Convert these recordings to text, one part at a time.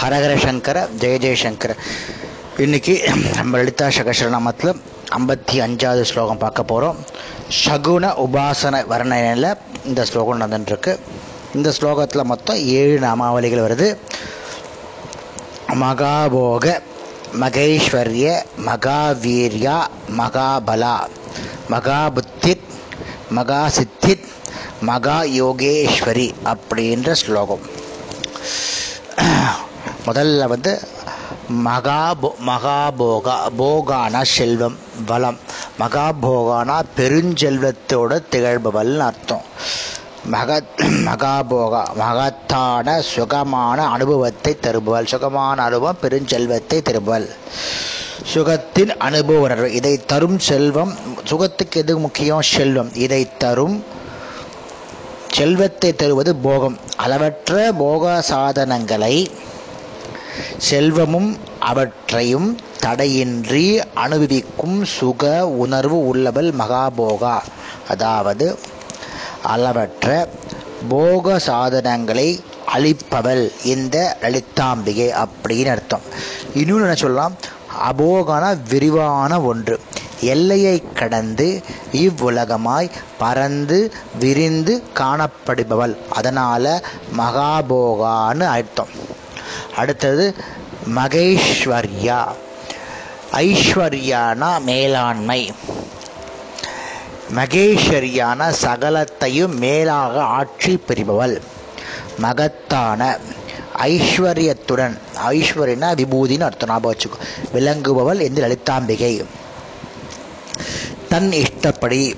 ஹரஹர சங்கர ஜெய ஜெயசங்கர இன்னைக்கு நம்ம லலிதா சகசரநாமத்தில் ஐம்பத்தி அஞ்சாவது ஸ்லோகம் பார்க்க போகிறோம் சகுன உபாசன வர்ணனையில் இந்த ஸ்லோகம் நடந்துட்டுருக்கு. இந்த ஸ்லோகத்தில் மொத்தம் ஏழு நாமாவளிகள் வருது. மகாபோக மகேஸ்வரிய மகாவீர்யா மகாபலா மகாபுத்தித் மகாசித்தித் மகா யோகேஸ்வரி அப்படின்ற ஸ்லோகம். முதல்ல வந்து மகாபோ மகாபோகா போகானா செல்வம் வளம். மகாபோகானா பெருஞ்செல்வத்தோட திகழ்பவள் அர்த்தம். மக மகாபோகா மகத்தான சுகமான அனுபவத்தை தருபவள். சுகமான அனுபவம் பெருஞ்செல்வத்தை தருபவள். சுகத்தின் அனுபவ உணர்வு இதை தரும் செல்வம் சுகத்துக்கு எது முக்கியம்? செல்வம். இதை தரும் செல்வத்தை தருவது போகம். அளவற்ற போக சாதனங்களை செல்வமும் அவற்றையும் தடையின்றி அனுபவிக்கும் சுக உணர்வு உள்ளவள் மகாபோகா. அதாவது அளவற்ற போக சாதனங்களை அளிப்பவள் இந்த லலிதாம்பிகை அப்படின்னு அர்த்தம். இன்னொன்று என்ன சொல்லலாம்? அபோகான விரிவான ஒன்று. எல்லையை கடந்து இவ்வுலகமாய் பறந்து விரிந்து காணப்படுபவள். அதனால் மகாபோகான்னு அர்த்தம். அடுத்தது மகேஸ்வர்யா. ஐஸ்வர்யானா மேலாண்மை. மகேஸ்வரியான சகலத்தையும் மேலாக ஆட்சி புரிபவள். மகத்தான ஐஸ்வர்யத்துடன் ஐஸ்வர்யனா விபூதின்னு அர்த்தம். ஞாபகம் வச்சுக்கோ. விளங்குபவள் என்று லலிதாம்பிகை தன் இஷ்டப்படி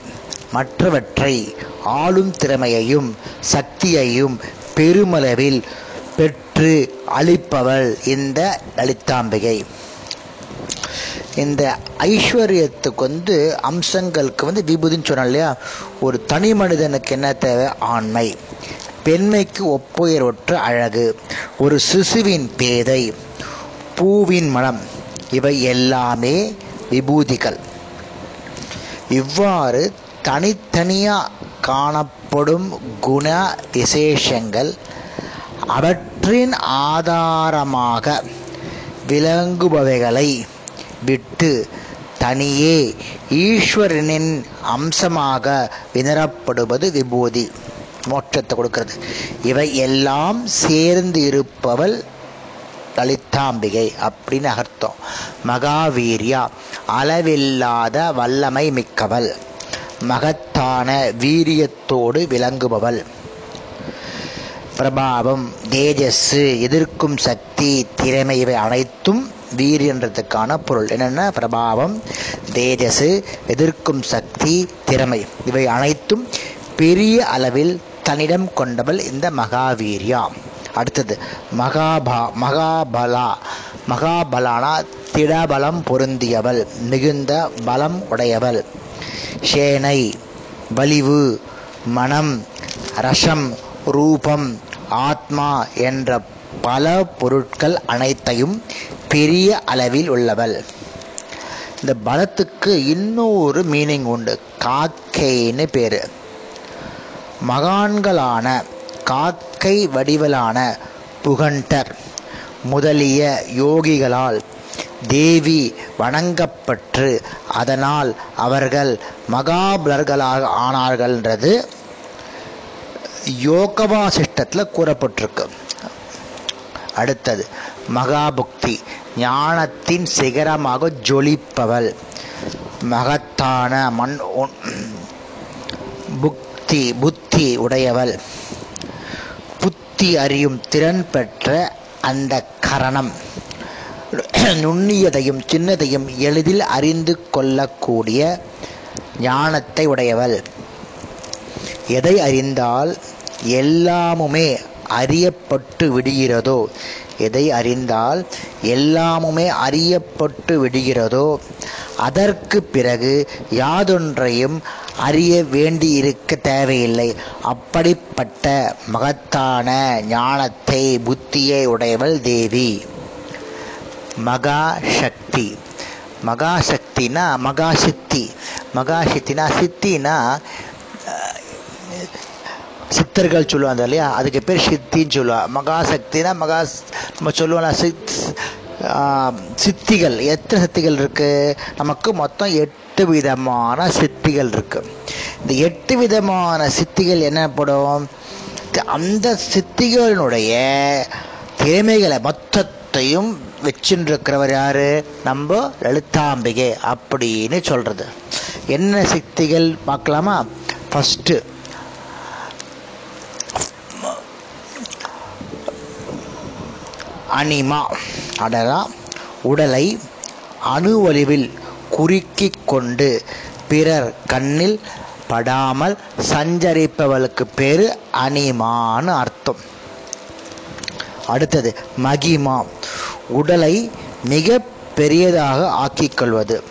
மற்றவற்றை ஆளும் திறமையையும் சக்தியையும் பெருமளவில் பெற்று அளிப்பவள் இந்த லலிதாம்பிகை. இந்த ஐஸ்வர்யத்துக்கு வந்து அம்சங்களுக்கு வந்து விபூதின்னு சொன்னோம் இல்லையா? ஒரு தனி மனிதனுக்கு என்ன தேவை? ஆண்மை. பெண்மைக்கு ஒப்புயர்வற்ற அழகு. ஒரு சிசுவின் பேதை. பூவின் மனம். இவை எல்லாமே விபூதிகள். இவ்வாறு தனித்தனியாக காணப்படும் குண விசேஷங்கள் அவற்றின் ஆதாரமாக விளங்குபவைகளை விட்டு தனியே ஈஸ்வரனின் அம்சமாக வினரப்படுவது விபூதி மோட்சத்தை கொடுக்கிறது. இவை எல்லாம் சேர்ந்து இருப்பவள் லலிதாம்பிகை அப்படின்னு அர்த்தம். மகாவீரியா அளவில்லாத வல்லமை மிக்கவள். மகத்தான வீரியத்தோடு விளங்குபவள். பிரபாவம் தேஜஸ்ஸு எதிர்க்கும் சக்தி திறமை இவை அனைத்தும் வீரியன்றதுக்கான பொருள். என்னென்ன பிரபாவம் தேஜஸ் எதிர்க்கும் சக்தி திறமை. இவை அனைத்தும் பெரிய அளவில் தன்னிடம் கொண்டவள் இந்த மகாவீரியா. அடுத்தது. மகாபா மகாபலா. மகாபலானா திடபலம் பொருந்தியவள் மிகுந்த பலம் உடையவள். சேனை வலிவு மனம் ரசம் ரூபம் ஆத்மா என்ற பல பொருட்கள் அனைத்தையும் பெரிய அளவில் உள்ளவள். இந்த பலத்துக்கு இன்னொரு மீனிங் உண்டு. காக்கைன்னு பேர். மகான்களான காக்கை வடிவலான புகண்டர் முதலிய யோகிகளால் தேவி வணங்கப்பட்டு அதனால் அவர்கள் மகாபலர்களாக ஆனார்கள்ன்றது யோகவாசிஷ்டத்தில் கூறப்பட்டிருக்கு. அடுத்தது மகாபுக்தி ஞானத்தின் சிகரமாக ஜொலிப்பவள் மகத்தான மண் புக்தி புத்தி உடையவள். யுக்தி அறியும் திறன் பெற்ற அந்த கரணம். நுண்ணியதையும் சின்னதையும் எளிதில் அறிந்து கொள்ளக்கூடிய ஞானத்தை உடையவள். எதை அறிந்தால் எல்லாமுமே அறியப்பட்டு விடுகிறதோ? எதை அறிந்தால் எல்லாமுமே அறியப்பட்டு விடுகிறதோ? அதற்கு பிறகு யாதொன்றையும் அறிய வேண்டியிருக்க தேவையில்லை. அப்படிப்பட்ட மகத்தான ஞானத்தை புத்தியை உடையவள் தேவி. மகா சக்தி மகா மகாசக்தி. மகாசக்தினா மகாசித்தி. மகா சித்தினா சித்தர்கள் சொல்லுவாங்க இல்லையா? அதுக்கு பேர் சித்தின்னு சொல்லுவாங்க மகாசக்தினா மகா நம்ம சொல்லுவோம்ல சித் சித்திகள். எத்தனை சித்திகள் இருக்குது நமக்கு மொத்தம் எட்டு விதமான சித்திகள் இருக்குது இந்த எட்டு விதமான சித்திகள் என்னப்படும் அந்த சித்திகளினுடைய திறமைகளை மொத்தத்தையும் வச்சுருக்கிறவர் யாரு? நம்ம லலிதாம்பிகை அப்படின்னு சொல்கிறது என்ன சித்திகள் பார்க்கலாமா? ஃபஸ்ட்டு அனிமா. அடரா உடலை அணுவலிவில் குறுக்கிக் கொண்டு பிறர் கண்ணில் படாமல் சஞ்சரிப்பவளுக்கு பேரு அனிமான்னு அர்த்தம். அடுத்தது மகிமா. உடலை மிக பெரியதாக ஆக்கிக் கொள்வது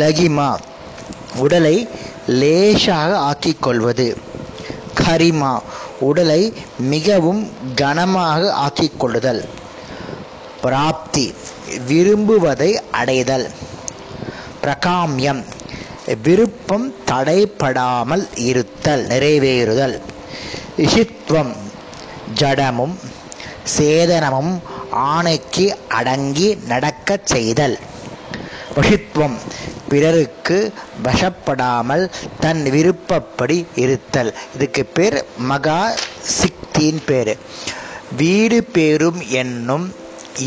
லகிமா. உடலை லேசாக ஆக்கிக் கொள்வது கரிமா. உடலை மிகவும் கனமாக ஆக்கிக் கொள்ளுதல் பிராப்தி விரும்புவதை அடைதல். பிரகாமியம் விருப்பம் தடைப்படாமல் இருத்தல் நிறைவேறுதல். இஷித்வம் ஜடமும் சேதனமும் ஆணைக்கு அடங்கி நடக்கச் செய்தல். வஷித்வம் பிறருக்கு வசப்படாமல் தன் விருப்பப்படி இருத்தல். இதுக்கு பேர் மகா சிக்தியின் பேர். வீடு பேரும் என்னும்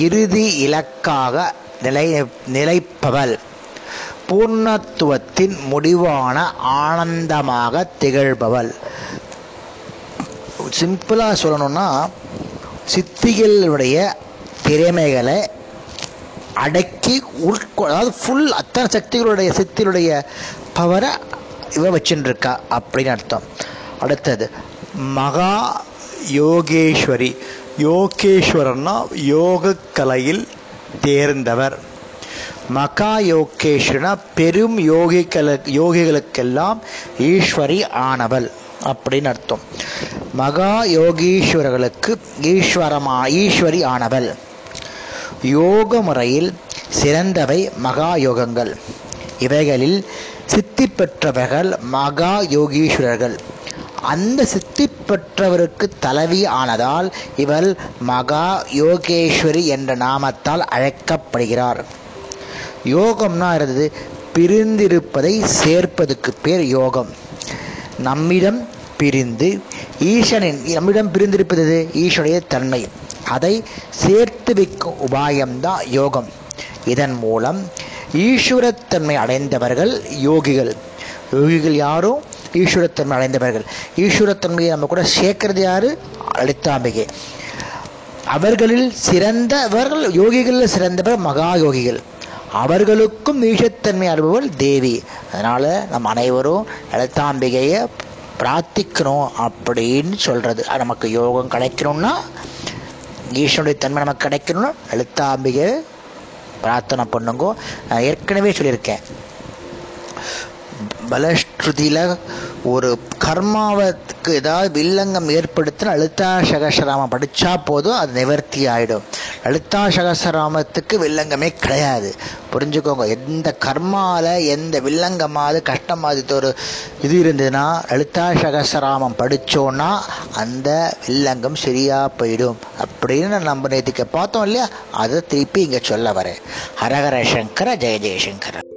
இறுதி இலக்காக நிலை நிலைப்பவள். பூர்ணத்துவத்தின் முடிவான ஆனந்தமாக திகழ்பவள். சிம்பிளாக சொல்லணும்னா சித்திகளுடைய திறமைகளை அடக்கி உட்கொ அதாவது ஃபுல் அத்தனை சக்திகளுடைய சக்திகளுடைய பவரை இவ வச்சுருக்கா அப்படின்னு அர்த்தம். அடுத்தது மகா யோகேஸ்வரி. யோகேஸ்வரன்னா யோக கலையில் தேர்ந்தவர். மகா யோகேஸ்வரனா பெரும் யோகிகள யோகிகளுக்கெல்லாம் ஈஸ்வரி ஆனவள் அப்படின்னு அர்த்தம். மகா யோகீஸ்வரர்களுக்கு ஈஸ்வரமா ஈஸ்வரி ஆனவள். யோக முறையில் சிறந்தவை மகா யோகங்கள் இவைகளில் சித்தி பெற்றவர்கள் மகா யோகீஸ்வரர்கள் அந்த சித்தி பெற்றவருக்கு தலைவி ஆனதால் இவள் மகா யோகேஸ்வரி என்ற நாமத்தால் அழைக்கப்படுகிறார். யோகம்னா இருந்தது பிரிந்திருப்பதை சேர்ப்பதுக்கு பேர் யோகம். நம்மிடம் பிரிந்து ஈசனின் நம்மிடம் பிரிந்திருப்பது ஈஸ்வரிய தன்மை. அதை சேர்த்து வைக்கும் உபாயம்தான் யோகம். இதன் மூலம் ஈஸ்வரத்தன்மை அடைந்தவர்கள் யோகிகள். யோகிகள் யாரும் ஈஸ்வரத்தன்மை அடைந்தவர்கள். ஈஸ்வரத்தன்மையை நம்ம கூட சேர்க்கறது யாரு? லலிதாம்பிகை. அவர்களில் சிறந்தவர்கள் யோகிகளில் சிறந்தவர் மகா யோகிகள். அவர்களுக்கும் ஈஷத்தன்மை அனுபவல் தேவி. அதனால நம்ம அனைவரும் லலிதாம்பிகையை பிரார்த்திக்கணும் அப்படின்னு சொல்றது. நமக்கு யோகம் கிடைக்கணும்னா ஈஸ்வனுடைய தன்மை நமக்கு கிடைக்கணும்னா லலிதாம்பிகை பிரார்த்தனை பண்ணுங்க. ஏற்கனவே சொல்லியிருக்கேன். பலஸ்ருதியில் ஒரு கர்மாவத்துக்கு ஏதாவது வில்லங்கம் ஏற்படுத்தின லலிதா சகசராமம் படித்தா போதும் அது நிவர்த்தி ஆகிடும் லலிதா சகசராமத்துக்கு வில்லங்கமே கிடையாது. புரிஞ்சுக்கோங்க எந்த கர்மாவில் எந்த வில்லங்கமாவது கஷ்டமாவது ஒரு இது இருந்ததுன்னா லலிதா சகசராமம் படித்தோன்னா அந்த வில்லங்கம் சரியாக போயிடும். அப்படின்னு நம்ம நேற்றுக்கு பார்த்தோம் இல்லையா? அதை திருப்பி இங்கே சொல்ல வரேன். ஹரஹர சங்கர ஜெய ஜெயசங்கர